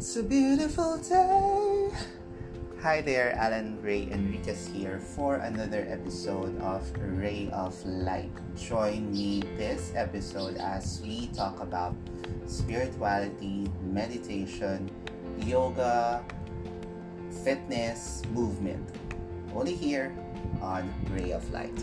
It's a beautiful day. Hi there, Alan Ray Enriquez here for another episode of Ray of Light. Join me this episode as we talk about spirituality, meditation, yoga, fitness, movement. Only here on Ray of Light.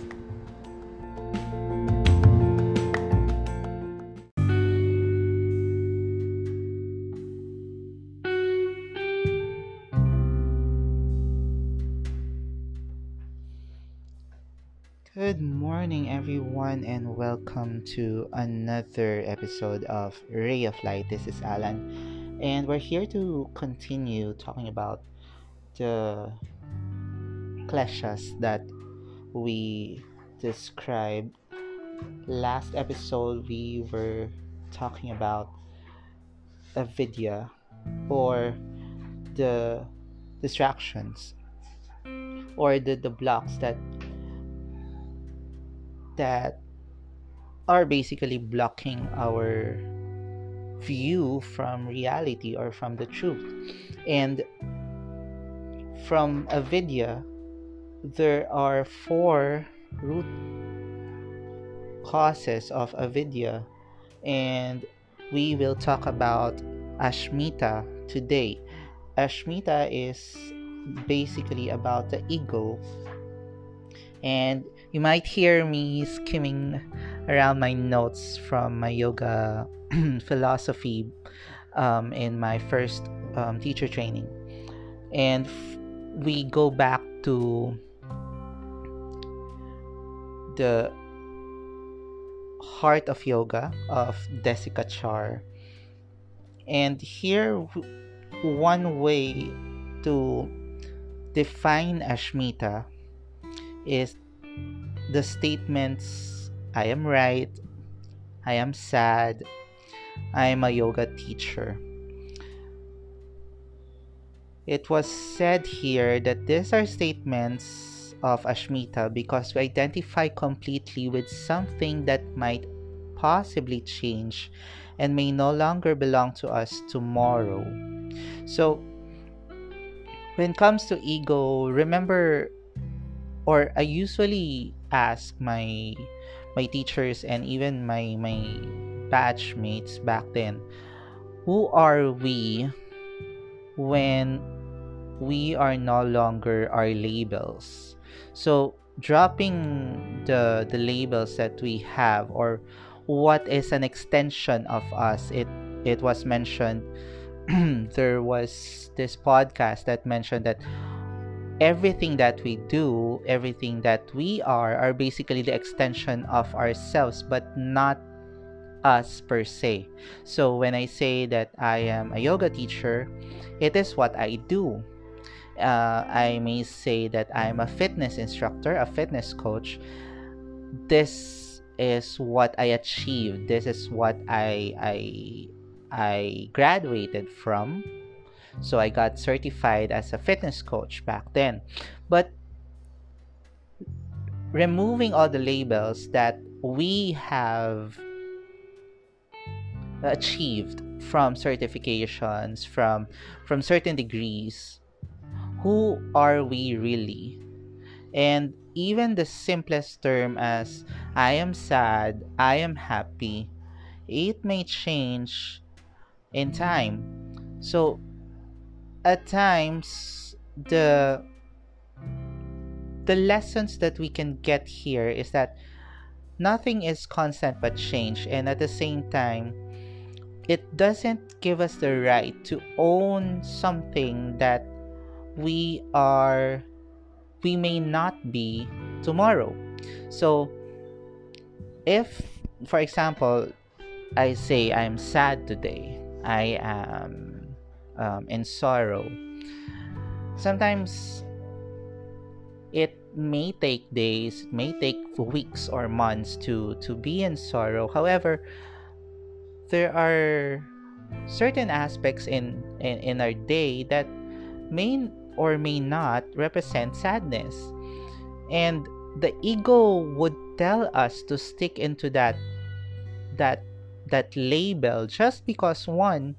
Good morning, everyone, and welcome to another episode of Ray of Light. This is Alan, and we're here to continue talking about the kleshas that we described. Last episode, we were talking about avidya or the distractions or the, the blocks that that are basically blocking our view from reality or from the truth. And from avidya, there are four root causes of avidya, and we will talk about Ashmita today. Ashmita is basically about the ego, and you might hear me skimming around my notes from my yoga philosophy um, in my first um, teacher training. And f- we go back to the heart of yoga of Desikachar. And here, one way to define Ashmita is the statements I am right, I am sad, I am a yoga teacher. It was said here that these are statements of Ashmita because we identify completely with something that might possibly change and may no longer belong to us tomorrow. So, when it comes to ego, remember, or I usually ask my my teachers and even my my batchmates back then who are we when we are no longer our labels? So dropping the the labels that we have or what is an extension of us it it was mentioned there was this podcast that mentioned that everything that we do, everything that we are, are basically the extension of ourselves, but not us per se. So when I say that I am a yoga teacher, it is what I do. Uh, I may say that I'm a fitness instructor, a fitness coach. This is what I achieved. This is what I I I graduated from so I got certified as a fitness coach back then. But removing all the labels that we have achieved from certifications from from certain degrees who are we really and even the simplest term as i am sad i am happy it may change in time so at times the the lessons that we can get here is that nothing is constant but change and at the same time it doesn't give us the right to own something that we are we may not be tomorrow. So if for example i say i'm sad today i am um, and sorrow. Sometimes it may take days, it may take weeks or months to, to be in sorrow. However, there are certain aspects in, in, in our day that may or may not represent sadness. And the ego would tell us to stick into that that that label just because one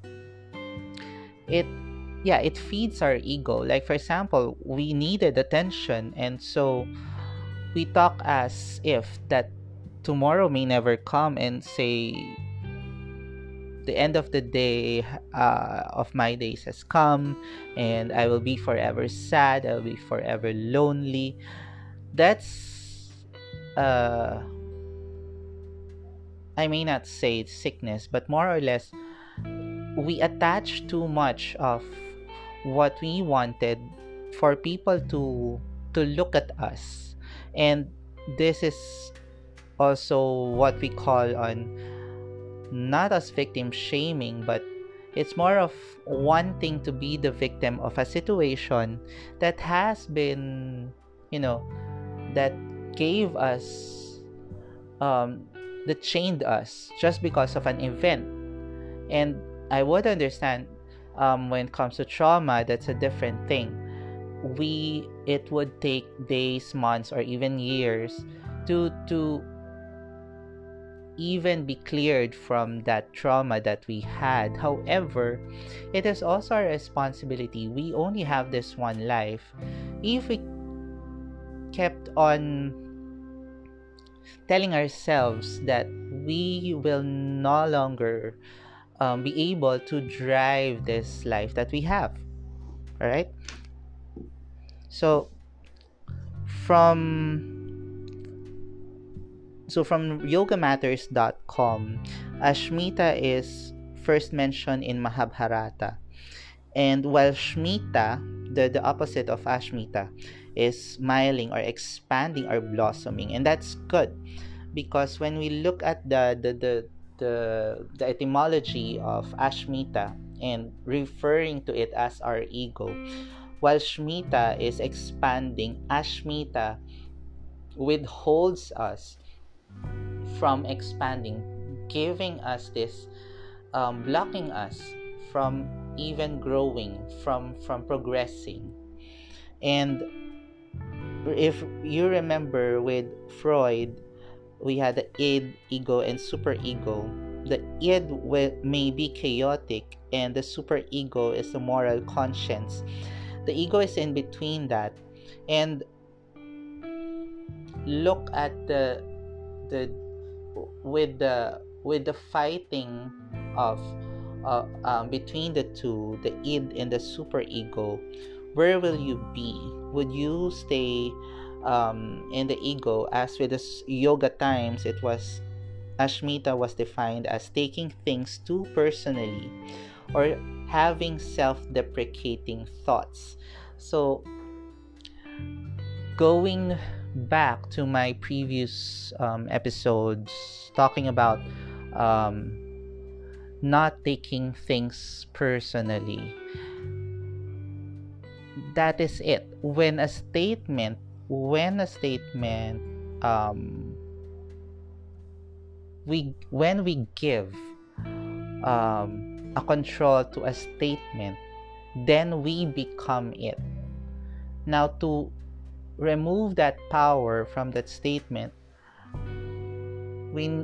it yeah it feeds our ego. Like for example we needed attention and so we talk as if that tomorrow may never come and say the end of the day uh, of my days has come and i will be forever sad i'll be forever lonely. That's uh i may not say it's sickness but more or less we attach too much of what we wanted for people to to look at us. And this is also what we call on not as victim shaming but it's more of wanting to be the victim of a situation that has been you know that gave us um that chained us just because of an event. And i would understand um, when it comes to trauma that's a different thing. We it would take days months or even years to to even be cleared from that trauma that we had. However it is also our responsibility. We only have this one life. If we kept on telling ourselves that we will no longer um, be able to drive this life that we have all right so from so from yogamatters.com ashmita is first mentioned in mahabharata. And while shmita the, the opposite of ashmita is smiling or expanding or blossoming. And that's good because when we look at the the, the the the etymology of Ashmita and referring to it as our ego. While Shmita is expanding, Ashmita withholds us from expanding, giving us this, um, blocking us from even growing, from from progressing. And if you remember with Freud, we had the id, ego, and super ego. The id may be chaotic, and the super ego is the moral conscience. The ego is in between that, and look at the the with the with the fighting of uh, um, between the two, the id and the super ego. Where will you be? Would you stay? Um, in the ego, as with the yoga times, it was Ashmita was defined as taking things too personally or having self deprecating thoughts. So, going back to my previous um, episodes talking about um, not taking things personally, that is it. When a statement when a statement um, we when we give um, a control to a statement then we become it. Now to remove that power from that statement we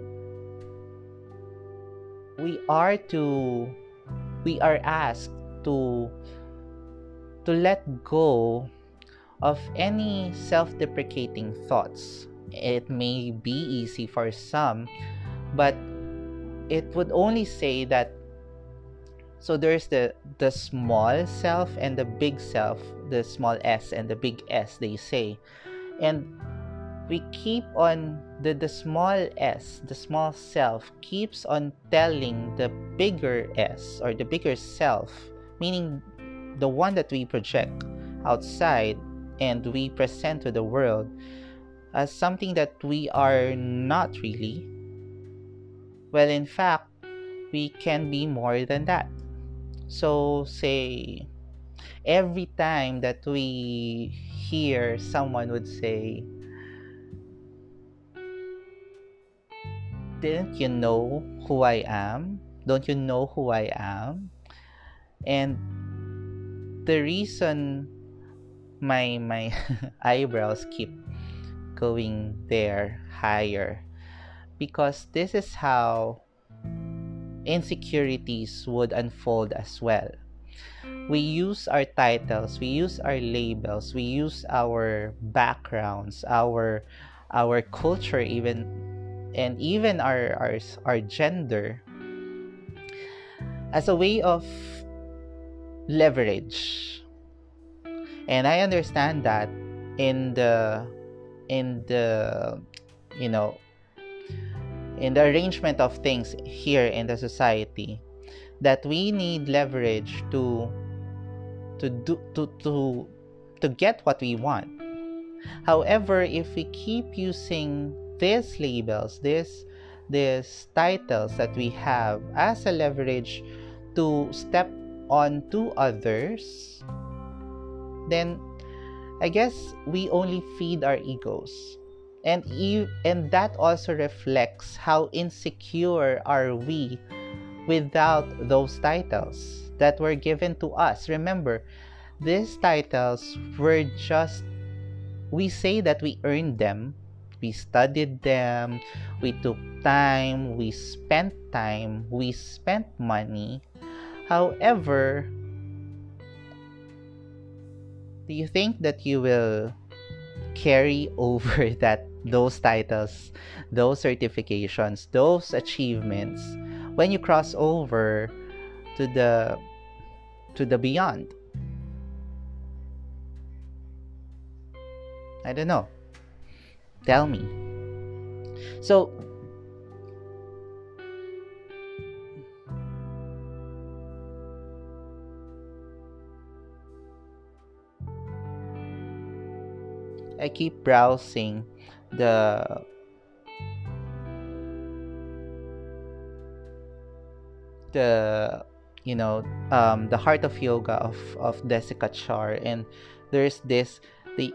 we are to we are asked to to let go of any self deprecating thoughts. It may be easy for some, but it would only say that so there's the the small self and the big self the small s and the big s they say and we keep on the the small s the small self keeps on telling the bigger s or the bigger self meaning the one that we project outside and we present to the world as something that we are not really, well, in fact, we can be more than that. So, say, every time that we hear someone would say, Didn't you know who I am? Don't you know who I am? And the reason my my eyebrows keep going there higher because this is how insecurities would unfold as well we use our titles, we use our labels, we use our backgrounds, our our culture even and even our our, our gender as a way of leverage. And I understand that in the in the you know in the arrangement of things here in the society that we need leverage to to do to to to get what we want. However if we keep using these labels these these titles that we have as a leverage to step on to others then i guess we only feed our egos. And and that also reflects how insecure are we without those titles that were given to us. Remember these titles were just we say that we earned them we studied them we took time we spent time we spent money. However do you think that you will carry over that those titles, those certifications, those achievements when you cross over to the to the beyond. I don't know. Tell me. So I keep browsing the the you know um, the heart of yoga of of Desikachar and there's this the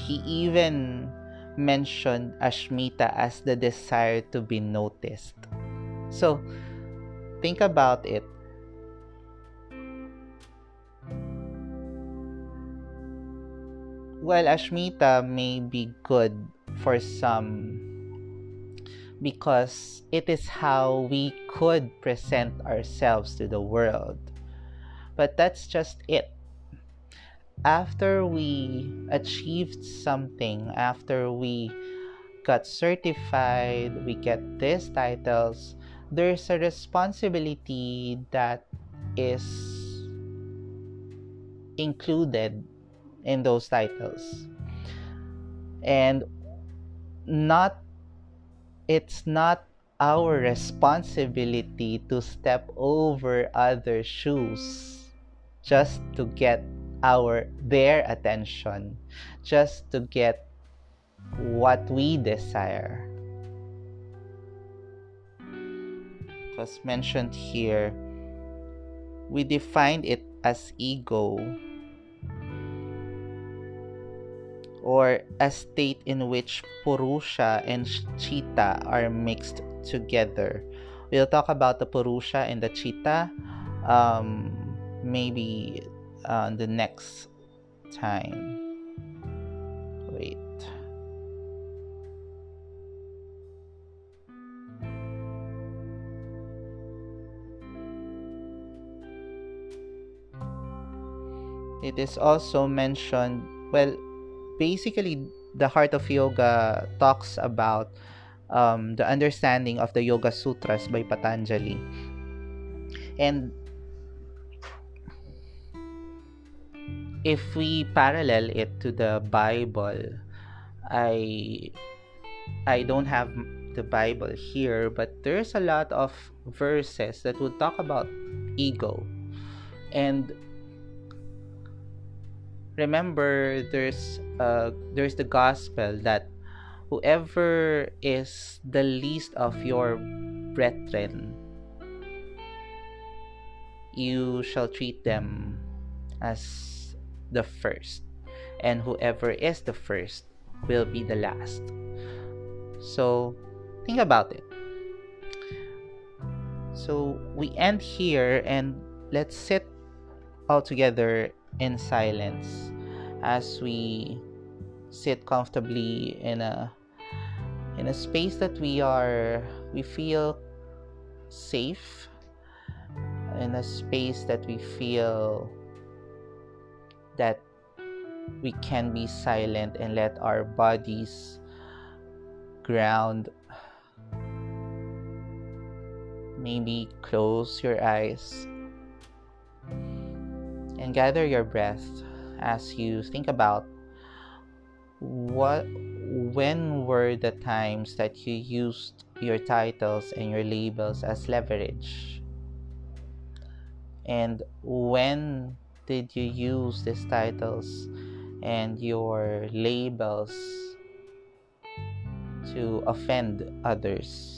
he even mentioned Ashmita as the desire to be noticed. So think about it. Well, Ashmita may be good for some because it is how we could present ourselves to the world. But that's just it. After we achieved something, after we got certified, we get these titles, there's a responsibility that is included in those titles. And not it's not our responsibility to step over other shoes just to get our their attention just to get what we desire as mentioned here we defined it as ego or a state in which Purusha and Chitta are mixed together. We'll talk about the Purusha and the Chitta um, maybe uh, the next time. Wait. It is also mentioned, well, basically the heart of yoga talks about um, the understanding of the yoga sutras by patanjali. And if we parallel it to the bible i i don't have the bible here but there's a lot of verses that would talk about ego. And remember there's uh there's the gospel that whoever is the least of your brethren you shall treat them as the first. And whoever is the first will be the last. So think about it. So we end here and let's sit all together in silence as we sit comfortably in a in a space that we are we feel safe in a space that we feel that we can be silent and let our bodies ground. Maybe close your eyes and gather your breath as you think about what when were the times that you used your titles and your labels as leverage? And when did you use these titles and your labels to offend others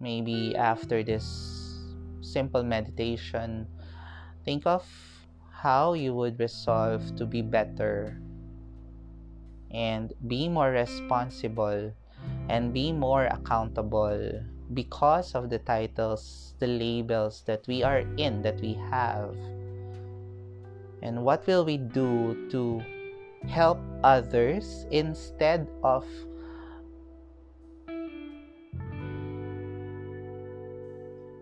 maybe after this simple meditation, think of how you would resolve to be better and be more responsible and be more accountable because of the titles, the labels that we are in, that we have. And what will we do to help others instead of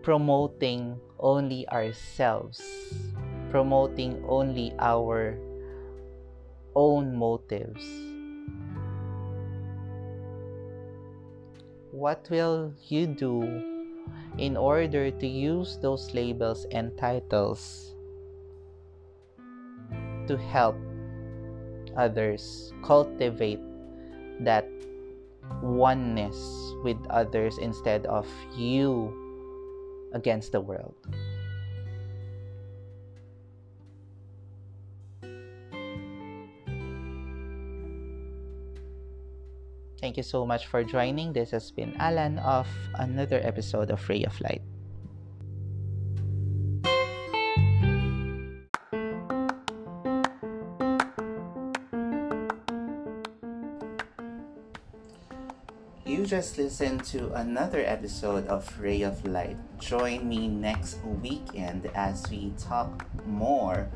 promoting only ourselves, promoting only our own motives. What will you do in order to use those labels and titles to help others cultivate that oneness with others instead of you against the world. Thank you so much for joining. This has been Alan of another episode of Ray of Light. Just listened to another episode of Ray of Light. Join me next weekend as we talk more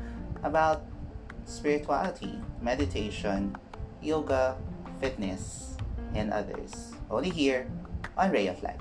about spirituality, meditation, yoga, fitness, and others. Only here on Ray of Light.